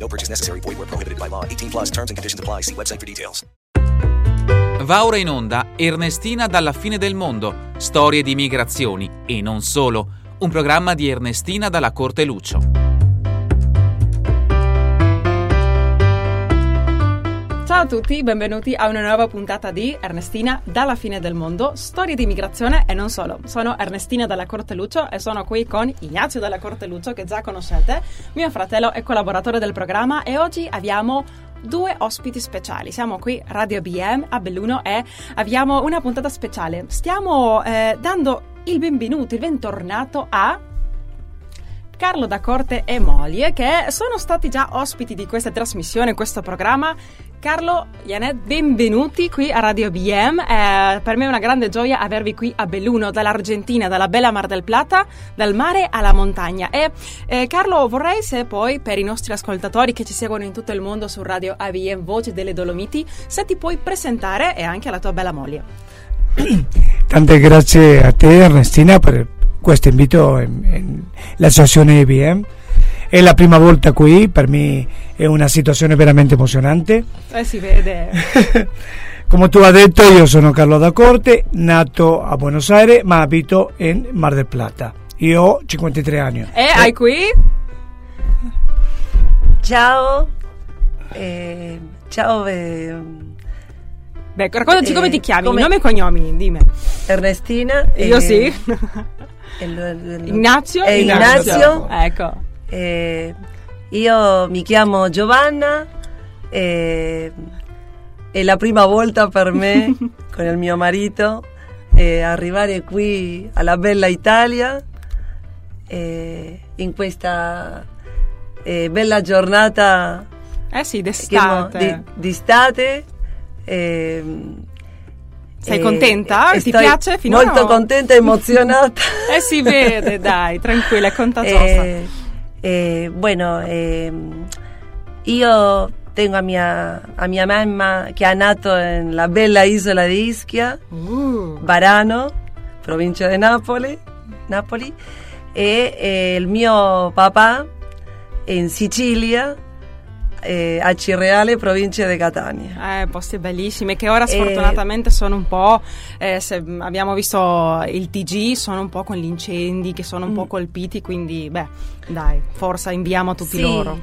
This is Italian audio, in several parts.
No purchase necessary. Void where prohibited by law. 18 plus terms and conditions apply. See website for details. Va ora in onda Ernestina dalla fine del mondo, storie di migrazioni e non solo, un programma di Ernestina dalla Corte Lucio. Tutti, benvenuti a una nuova puntata di Ernestina dalla fine del mondo, storie di immigrazione e non solo. Sono Ernestina dalla Corte Lucio e sono qui con Ignazio dalla Corte Lucio che già conoscete, mio fratello e collaboratore del programma e oggi abbiamo due ospiti speciali. Siamo qui Radio BM a Belluno e abbiamo una puntata speciale. Stiamo eh, dando il benvenuto, il bentornato a Carlo da Corte e moglie che sono stati già ospiti di questa trasmissione, questo programma. Carlo, Janet, benvenuti qui a Radio BM. Eh, per me è una grande gioia avervi qui a Belluno, dall'Argentina, dalla bella Mar del Plata, dal mare alla montagna. E eh, Carlo, vorrei se poi per i nostri ascoltatori che ci seguono in tutto il mondo su Radio ABM Voce delle Dolomiti, se ti puoi presentare e anche alla tua bella moglie. Tante grazie a te Ernestina per questo invito all'associazione IBM. È la prima volta qui, per me è una situazione veramente emozionante. Eh, si vede. Come tu hai detto, io sono Carlo da Corte, nato a Buenos Aires, ma abito in Mar del Plata. Io ho 53 anni. E hai qui? Ciao. Eh, ciao. Eh, Beh, raccontaci Eh, come ti chiami, come- nome e cognomi, dimmi. Ernestina. Io eh, sì. el- el- Ignazio? e Ignazio. Ecco. Eh, io mi chiamo Giovanna. eh, è la prima volta per me con il mio marito eh, arrivare qui alla bella Italia eh, in questa eh, bella giornata Eh sì, d'estate. di, di estate. ehm, Sei eh, contenta? eh, Ti piace? Finora Molto o- contenta e emozionata. Eh si vede, dai, tranquilla, è contagiosa. Eh, eh, bueno, ehm, io tengo a mia, a mia mamma che è nato nella bella isola di Ischia, Uh, Varano, provincia di Napoli, Napoli e eh, il mio papà in Sicilia, eh, a Cirreale, provincia di Catania. eh, posti bellissimi che ora Eh, sfortunatamente sono un po', eh, abbiamo visto il TG, sono un po' con gli incendi che sono un po' colpiti, quindi beh, dai, forza inviamo a tutti Sì, loro.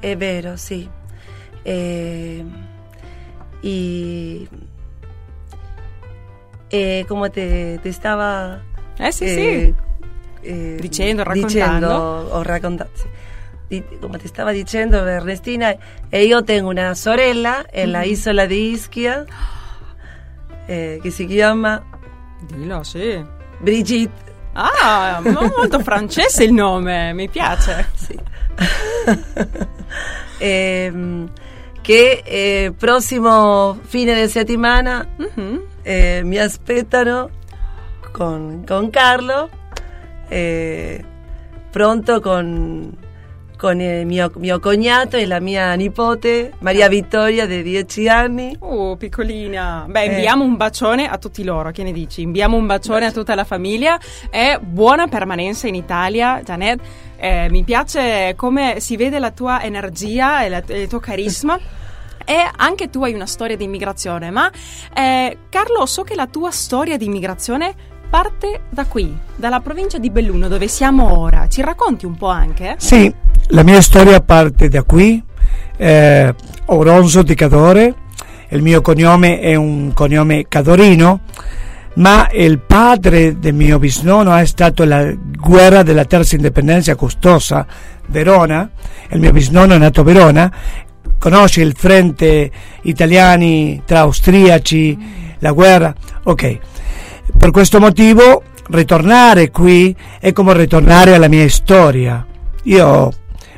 È vero, sì. Eh, y, eh, como te, te estaba Eh sì, eh, eh, Dicendo, dicendo, raccontando. o racconta- sì. Di- como te estaba diciendo Ernestina, eh, yo tengo una sorella en la isola de Ischia eh, que se llama sì. Dillo, sì. Brigitte. Ah, mo- molto francese il nome, mi piace. Sì. Ehm, che eh, prossimo fine di settimana eh, mi aspettano con, con Carlo, eh, pronto con, con il mio, mio cognato e la mia nipote Maria Vittoria di 10 anni. Oh, piccolina. Beh, Eh. inviamo un bacione a tutti loro, che ne dici? Inviamo un bacione a tutta la famiglia e buona permanenza in Italia, Janet. Eh, mi piace come si vede la tua energia e, la- e il tuo carisma. E anche tu hai una storia di immigrazione, ma eh, Carlo, so che la tua storia di immigrazione parte da qui, dalla provincia di Belluno, dove siamo ora. Ci racconti un po' anche? Sì, la mia storia parte da qui. Eh, Oronzo di Cadore, il mio cognome è un cognome cadorino, ma il padre del mio bisnonno è stato la guerra della terza indipendenza costosa, Verona, il mio bisnonno è nato a Verona, conosce il frente italiani tra austriaci, la guerra, ok. Per questo motivo ritornare qui è come ritornare alla mia storia. Io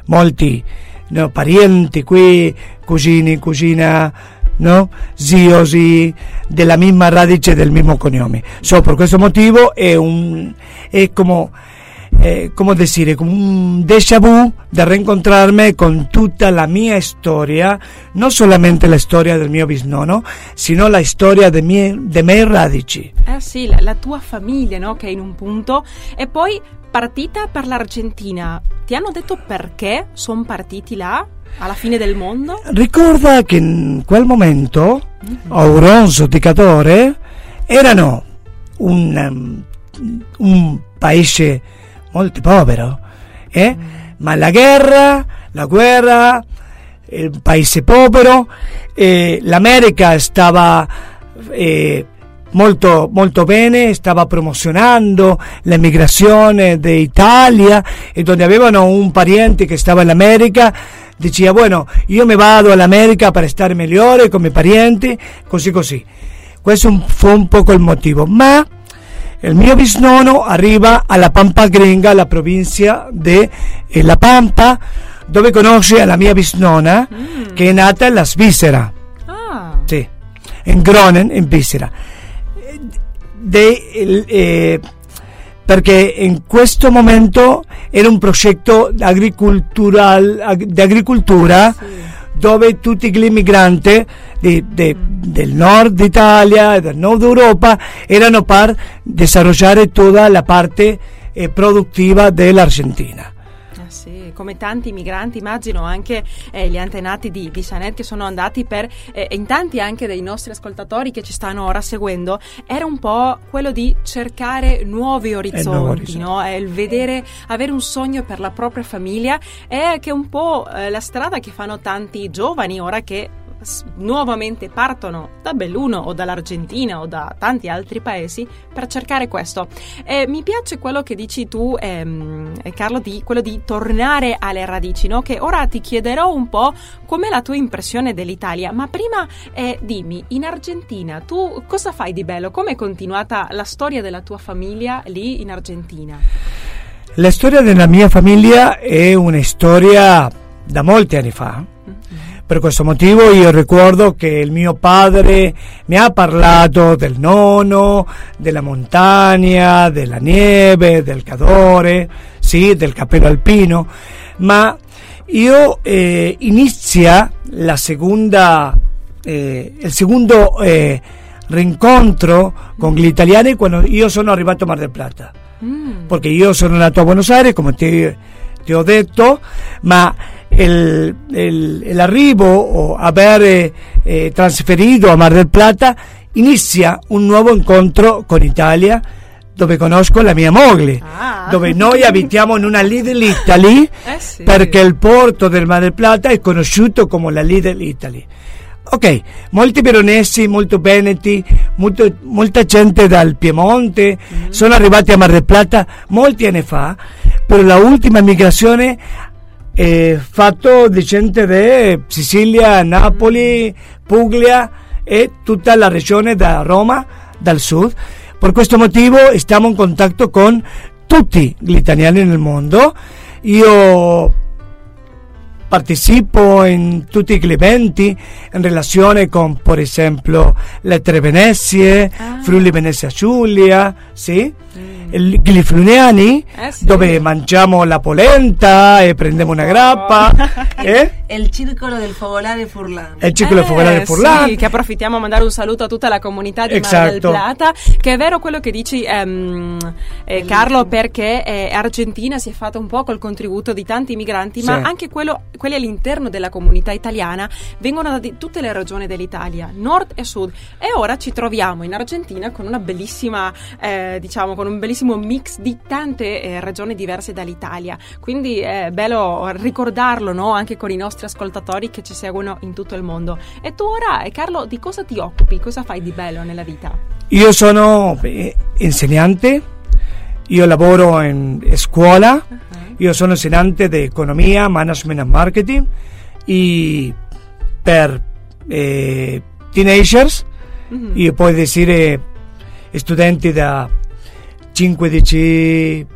molti no, parenti qui, cugini, cugina, no? ziosi della misma radice del mismo cognome. So, per questo motivo è, un, è come, eh, come dire, come un déjà vu di reincontrarmi con tutta la mia storia, non solamente la storia del mio bisnonno, sino la storia dei miei, dei miei radici. Eh sì, la, la tua famiglia no? che è in un punto e poi partita per l'Argentina. Ti hanno detto perché sono partiti là? Alla fine del mondo? Ricorda che in quel momento mm-hmm. Auronzo di Cadore erano un, um, un paese molto povero, eh? mm. ma la guerra, la guerra, il paese povero, eh, l'America stava eh, molto, molto bene, stava promozionando l'emigrazione d'Italia e donde avevano un pariente che stava in America diceva bueno io mi vado all'America per stare migliore con i miei parenti così così questo fu un po' il motivo ma il mio bisnonno arriva alla Pampa Gringa la provincia di eh, La Pampa dove conosce la mia bisnonna mm. che è nata in Svizzera ah. sì, in Groningen in Svizzera de, eh, perché in questo momento era un progetto di agricoltura sì. dove tutti gli immigranti di, di, del nord Italia e del nord Europa erano per sviluppare tutta la parte eh, produttiva dell'Argentina come tanti migranti, immagino anche eh, gli antenati di, di Sanet che sono andati per, eh, in tanti anche dei nostri ascoltatori che ci stanno ora seguendo, era un po' quello di cercare nuovi orizzonti, no? il vedere, avere un sogno per la propria famiglia, è che è un po' eh, la strada che fanno tanti giovani ora che nuovamente partono da Belluno o dall'Argentina o da tanti altri paesi per cercare questo. E mi piace quello che dici tu, ehm, Carlo, di quello di tornare alle radici, no? che ora ti chiederò un po' com'è la tua impressione dell'Italia, ma prima eh, dimmi, in Argentina tu cosa fai di bello? Come è continuata la storia della tua famiglia lì in Argentina? La storia della mia famiglia è una storia da molti anni fa. Mm-hmm per questo motivo io ricordo che il mio padre mi ha parlato del nono, della montagna, della neve, del cadore, sì, del cappello alpino, ma io eh, inizia la seconda, eh, il secondo eh, rincontro con gli italiani quando io sono arrivato a Mar del Plata. Mm. Perché io sono nato a Buenos Aires, come ti, ti ho detto, ma el, el, el arribo o haber eh, transferido a Mar del Plata inizia un nuovo incontro con Italia dove conosco la mia moglie, ah. dove noi abitiamo in una Lidl Italy eh sì. perché il porto del Mar del Plata è conosciuto come la Lidl Italy. Ok, molti veronesi, molto veneti, molto, molta gente dal Piemonte mm. sono arrivati a Mar del Plata molti anni fa, però la ultima migrazione eh, fatto di gente di Sicilia, Napoli, Puglia e tutta la regione da Roma, dal sud. Per questo motivo stiamo in contatto con tutti gli italiani nel mondo. Io partecipo in tutti gli eventi in relazione con, per esempio, le Tre Venezie, ah. Friuli Venezia Giulia, sì? Mm gli Fluniani, eh sì. dove mangiamo la polenta e prendiamo una grappa. Oh. eh? Il circolo del Focolare Furlan. Il circolo eh, del Focolare Furlan. Sì, che approfittiamo a mandare un saluto a tutta la comunità di esatto. Mar del. Plata, che è vero quello che dici ehm, eh, Carlo, perché eh, Argentina si è fatta un po' col contributo di tanti migranti, sì. ma anche quello, quelli all'interno della comunità italiana vengono da tutte le regioni dell'Italia, nord e sud. E ora ci troviamo in Argentina con una bellissima, eh, diciamo, con un bellissimo bellissimo mix di tante eh, regioni diverse dall'Italia, quindi è bello ricordarlo no? anche con i nostri ascoltatori che ci seguono in tutto il mondo. E tu ora, eh, Carlo, di cosa ti occupi? Cosa fai di bello nella vita? Io sono eh, insegnante, io lavoro in scuola, uh-huh. io sono insegnante di economia, management e marketing e per eh, teenagers, uh-huh. io puoi dire studenti da 5 di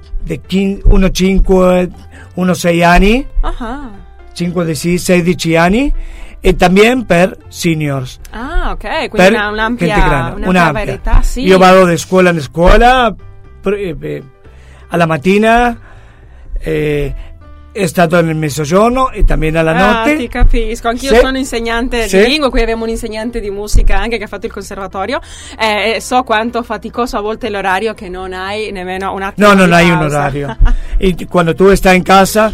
1 5 1 6 anni uh-huh. 5 di 16 anni e también per seniors. Ah, ok, quindi per una, un'ampia, un'ampia varietà, sì. Io vado di scuola in scuola eh, alla mattina, eh, è stato nel mezzogiorno e también alla Ah, notte. ti capisco, anch'io Sì. sono insegnante Sì. di lingua, qui abbiamo un insegnante di musica anche che ha fatto il conservatorio eh, e so quanto faticoso a volte l'orario che non hai nemmeno un attimo No, non hai un orario. e quando tu stai in casa,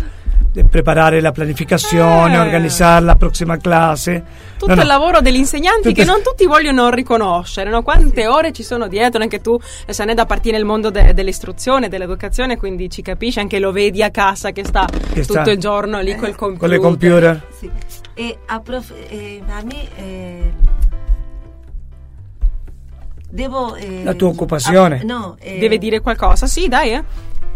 preparare la pianificazione, Eh. organizzare la prossima classe. Tutto No, no. il lavoro degli insegnanti Tutto- che non tutti vogliono riconoscere, no? quante ore ci sono dietro, anche tu eh, se ne da partire nel mondo de- dell'istruzione, dell'educazione, quindi ci capisci, anche lo vedi a casa che sta Che tutto sta- il giorno lì col computer. Con le computer. Sì. E a, prof- eh, a me eh, devo... eh, La tua occupazione. ah, no, eh, Deve dire qualcosa, sì dai eh.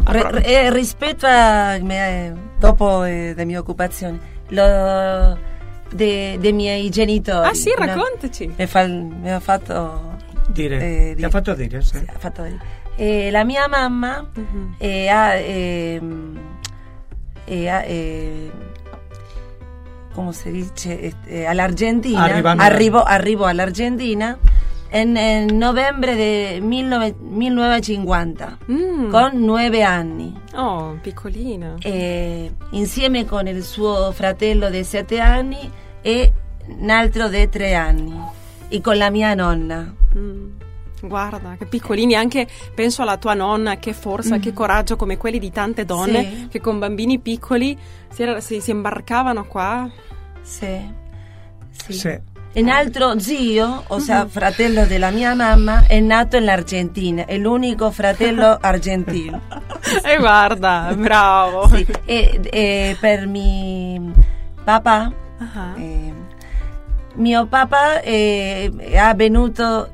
Re- re- eh, rispetto a me, dopo eh, la mia occupazione, lo, de- dei miei genitori. Ah sì, no? raccontaci. Mi, fa- mi ha fatto Dire. Eh, Ti dire. ha fatto dire, sì. sì, ha fatto dire. Eh, la mia mamma Mhm. eh, ha, eh, ha, come si dice all'Argentina Arrivando- arrivo, arrivo all'Argentina in, in novembre del 19- 1950 Mm. con nove anni Oh, piccolina. eh, insieme con il suo fratello di sette anni e un altro di tre anni e con la mia nonna Mm. Guarda, che piccolini, anche penso alla tua nonna, che forza, che coraggio come quelli di tante donne Mm. Sì. che con bambini piccoli si, era- si- si imbarcavano qua. sì, sì. Sì. Un altro zio, ossia fratello della mia mamma, è nato in Argentina, è l'unico fratello argentino. E guarda, bravo. Sì. E, e per mio papà, Ah. eh, mio papà eh, è venuto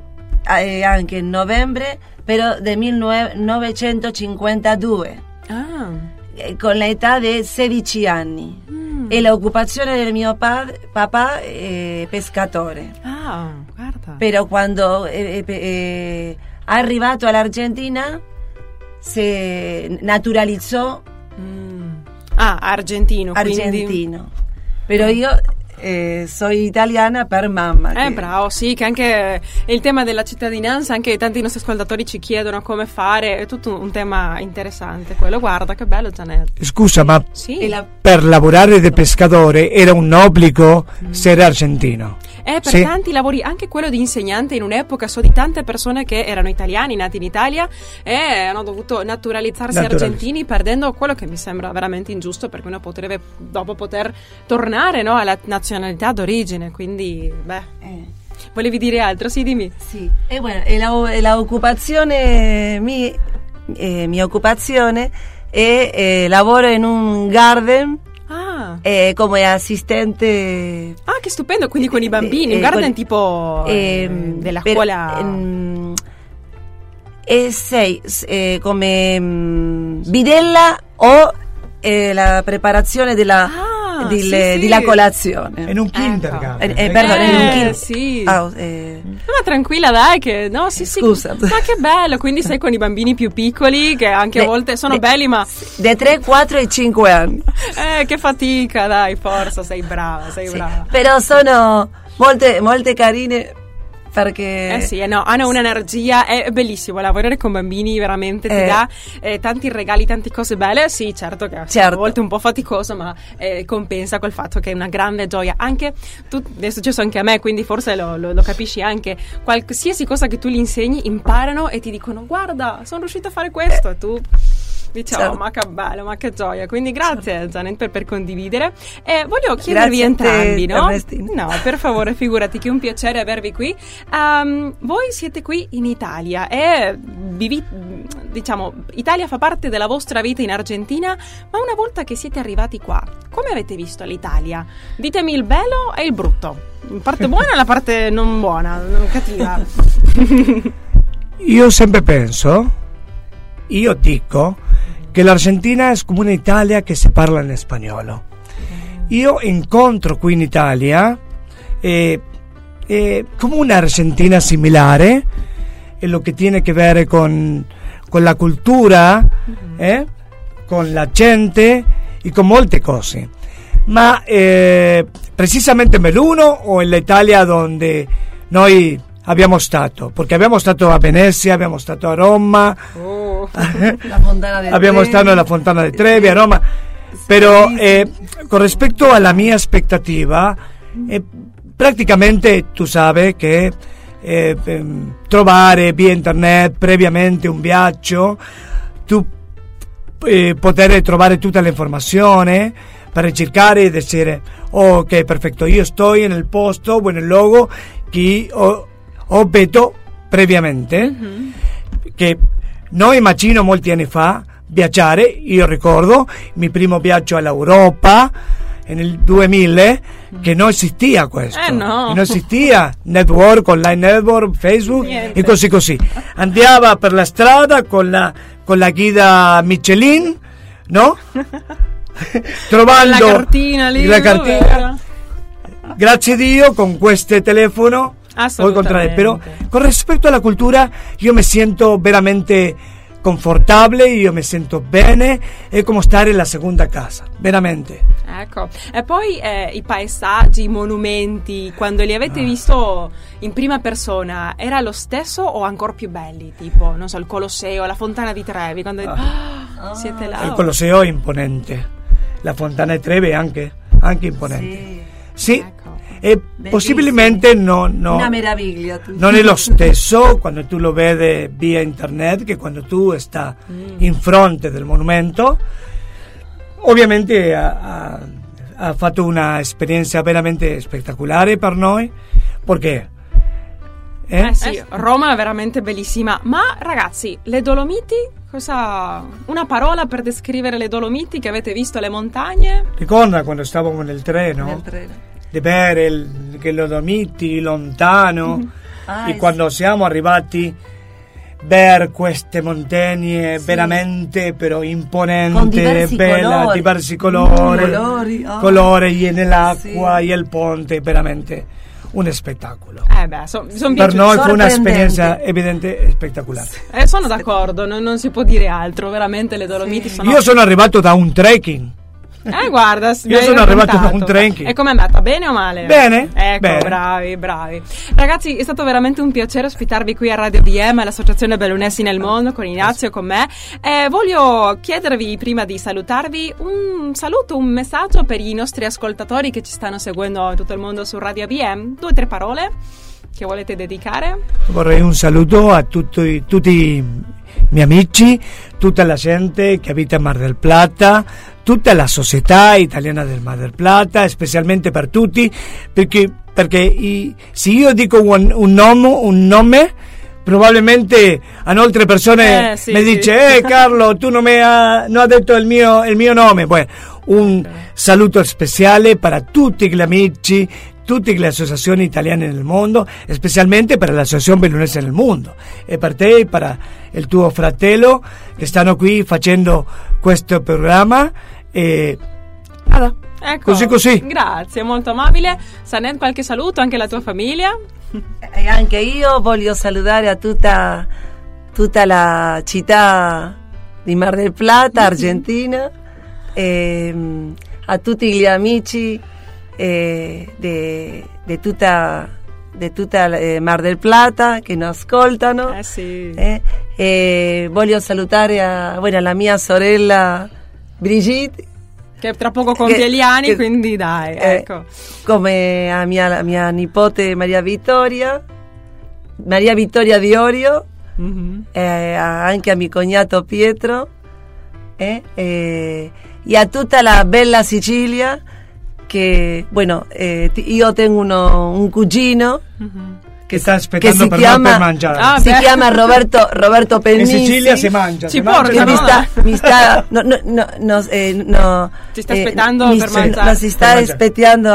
eh, anche in novembre, però del 1952, Ah. eh, con l'età di 16 anni. Mm. E l'occupazione del mio pa- papà è pescatore. Ah, guarda. Però quando è, è- è arrivato all'Argentina si naturalizzò Mm. Ah, argentino, quindi... argentino. Però io eh, sono italiana per mamma. Eh, che- bravo, sì, che anche il tema della cittadinanza, anche tanti nostri ascoltatori ci chiedono come fare, è tutto un tema interessante quello. Guarda, che bello Gianetto. Scusa, ma Sì. Per lavorare di pescatore era un obbligo essere argentino. Eh, per Sì. tanti lavori, anche quello di insegnante in un'epoca, so di tante persone che erano italiani, nati in Italia e hanno dovuto naturalizzarsi Naturalizz- argentini perdendo quello che mi sembra veramente ingiusto perché uno potrebbe dopo poter tornare no, alla nazionalità d'origine, quindi beh, eh, volevi dire altro? Sì, dimmi. sì. E bueno, e la, e la occupazione, mi, eh, mia occupazione è eh, lavoro in un garden Ah, eh, come assistente. Ah che stupendo, quindi con i bambini, Eh, un garden con- tipo eh, ehm, della per- scuola... ehm, e sei eh, come mm, bidella o la preparazione della, Ah, di- sì, le- sì. della colazione. In un Ecco. kindergarten. Eh, eh, perdone, in un Eh, kin- sì. Ah, eh, Ma tranquilla dai che no sì sì Scusa. ma che bello quindi sei con i bambini più piccoli che anche a de- volte sono de- belli ma di 3, 4 e 5 anni. eh che fatica dai forza sei brava sei Sì, brava Però sono molte, molte carine perché Eh sì, eh no, hanno un'energia, è bellissimo lavorare con bambini, veramente ti Eh. dà eh, tanti regali, tante cose belle. Sì, certo che Certo. a volte è un po' faticoso, ma eh, compensa col fatto che è una grande gioia. Anche tu, è successo anche a me, quindi forse lo, lo- lo capisci anche. Qualsiasi cosa che tu gli insegni, imparano e ti dicono: Guarda, sono riuscita a fare questo. E tu dici: Certo. Ma che bello, ma che gioia. Quindi grazie, Janet, per, per condividere. E voglio chiedervi a te, entrambi, no? Ernestina. No, per favore, figurati che un piacere avervi qui. Ehm, voi siete qui in Italia e vivi, diciamo, Italia fa parte della vostra vita in Argentina, ma una volta che siete arrivati qua, come avete visto l'Italia? Ditemi il bello e il brutto. La parte buona e la parte non buona, non cattiva. Io sempre penso, io dico, che l'Argentina è come un'Italia che si parla in spagnolo. Io incontro qui in Italia eh, eh, come un'Argentina similare, e lo che tiene che vedere con, con la cultura, eh, con la gente e con molte cose. ma eh, precisamente in Belluno o nell'Italia dove noi abbiamo stato, perché abbiamo stato a Venezia, abbiamo stato a Roma, Oh. La Fontana del abbiamo Trevi. stato alla Fontana di Trevi, a Roma, però eh, con rispetto alla mia aspettativa, eh, praticamente tu sai che eh, ehm, trovare via internet previamente un viaggio, tu eh, poter trovare tutta l'informazione per cercare di dire ok perfetto io sto nel posto o nel luogo che ho, ho vedo previamente che noi immagino molti anni fa viaggiare io ricordo il mio primo viaggio all'Europa nel 2000 che non esistia questo Eh, no. non esistia network online network facebook Niente. e così così andava per la strada con la, con la guida Michelin no? trovando La cartina lì. la cartina grazie a Dio con questo telefono puoi controllare però Assolutamente. con rispetto alla cultura io mi sento veramente confortabile io mi sento bene è come stare alla seconda casa veramente Ecco, e poi eh, i paesaggi, i monumenti, quando li Ah. avete visto in prima persona, era lo stesso o ancora più belli? Tipo, non so, il Colosseo, la Fontana di Trevi, quando Ah, siete là. il Colosseo è imponente la Fontana di Trevi è anche, anche imponente Sì. sì, Ecco. E possibilmente no, no, Una meraviglia. tu. non è lo stesso quando tu lo vedi via internet che quando tu sta in fronte del monumento. Ovviamente ha, ha- ha fatto un'esperienza veramente spettacolare per noi perché eh? Eh sì, Roma è veramente bellissima. Ma ragazzi, le Dolomiti? Cosa. Una parola per descrivere le Dolomiti che avete visto, le montagne? ricorda quando stavamo nel treno Nel treno. Di vedere il- che lo dormiti lontano Ah, e sì. quando siamo arrivati ver queste montagne veramente però imponenti Con diversi bella, colori. diversi colori Colori, ah. colori e nell'acqua Sì. e il ponte veramente un spettacolo Eh beh, sono son per noi fu un'esperienza evidente e spettacolare Eh, sono d'accordo, non, non si può dire altro. Veramente le Dolomiti sono. io sono arrivato da un trekking Eh, guarda, Io sono arrivato da un trekking. E com'è andata? Bene o male? Bene, Ecco, bene. bravi, bravi. Ragazzi, è stato veramente un piacere ospitarvi qui a Radio BM, all'Associazione Bellunesi nel Mondo, con Ignazio e con me. E voglio chiedervi, prima di salutarvi, un saluto, un messaggio per i nostri ascoltatori che ci stanno seguendo in tutto il mondo su Radio BM. Due o tre parole che volete dedicare? Vorrei un saluto a tutti, tutti miei amici, tutta la gente che abita a Mar del Plata, tutta la società italiana del Mar del Plata, specialmente per tutti, perché, perché i- se io dico un, un nome, un nome probabilmente a altre persone Eh, sì, mi sì. dice eh Carlo tu non ha, non ha detto il mio, il mio nome Bueno, un saluto speciale per tutti gli amici tutte le associazioni italiane nel mondo, specialmente per l'associazione bellunese nel mondo e per te e per il tuo fratello che stanno qui facendo questo programma e nada, Ecco, così così. Grazie, molto amabile. Sanet, qualche saluto anche alla tua famiglia? E anche io voglio salutare a tutta, tutta la città di Mar del Plata, Argentina, e, mm, a tutti gli amici eh, di di tutta, di tutta eh, Mar del Plata che nos ascoltano. Eh sì. Eh, e voglio salutare a, bueno, la mia sorella Brigitte, Che tra poco compie gli anni, quindi dai, eh, ecco. come a mia, mia nipote Maria Vittoria, Maria Vittoria di Orio, Mhm. eh, anche a mio cognato Pietro eh, eh, e a tutta la bella Sicilia che, bueno, eh, io tengo uno- un cugino Mhm. che sta che aspettando si per chiama, mangiare. Ah, si beh. chiama Roberto, Roberto in Pennisi Sicilia si mangia, Ci si porta, che si mi no? sta, mi sta, no, no, no, no, eh, no, Ti sta eh, aspettando mi per sta- mangiare. Nos sta Per mangiare. aspettando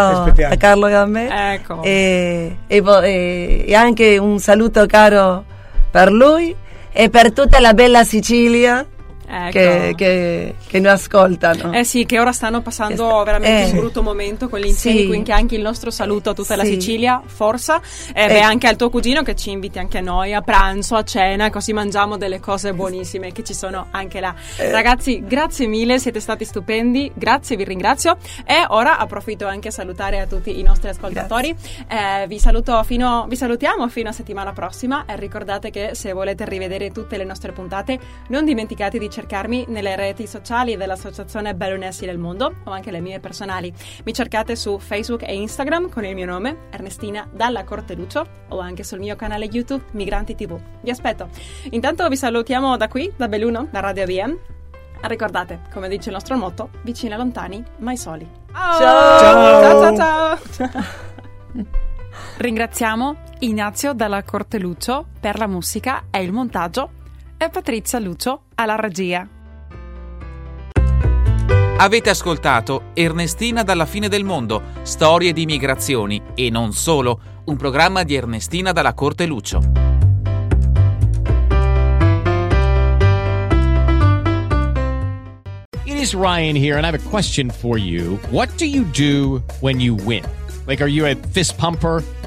a Carlo Gambè. Ecco. E, e vo- e- e anche un saluto caro per lui e per tutta la bella Sicilia Ecco. che, che, che noi ascoltano. Eh sì, che ora stanno passando Sta- veramente eh. un brutto momento con gli incendi, Sì. quindi anche il nostro saluto a tutta la Sì. Sicilia, forza, e beh, Eh. anche al tuo cugino che ci inviti anche a noi a pranzo, a cena, così mangiamo delle cose buonissime che ci sono anche là. Eh. Ragazzi, grazie mille, siete stati stupendi, grazie, vi ringrazio e ora approfitto anche a salutare a tutti i nostri ascoltatori. Eh, vi, saluto fino, vi salutiamo fino a settimana prossima e ricordate che se volete rivedere tutte le nostre puntate non dimenticate di cercarmi nelle reti sociali dell'Associazione Baronessi del Mondo o anche le mie personali. Mi cercate su Facebook e Instagram con il mio nome, Ernestina Dalla Corte Lucio, o anche sul mio canale YouTube Migranti TV. Vi aspetto. Intanto vi salutiamo da qui, da Belluno, da Radio BM. Ricordate, come dice il nostro motto, vicini e lontani, mai soli. Ciao! Ciao! ciao, ciao, ciao. Ringraziamo Ignazio dalla Corte Lucio per la musica e il montaggio e Patrizia Lucio alla regia. Avete ascoltato Ernestina dalla fine del mondo, storie di migrazioni e non solo, un programma di Ernestina dalla Corte Lucio. It is Ryan here, and I have a question for you. What do you do when you win? Like, are you a fist pumper?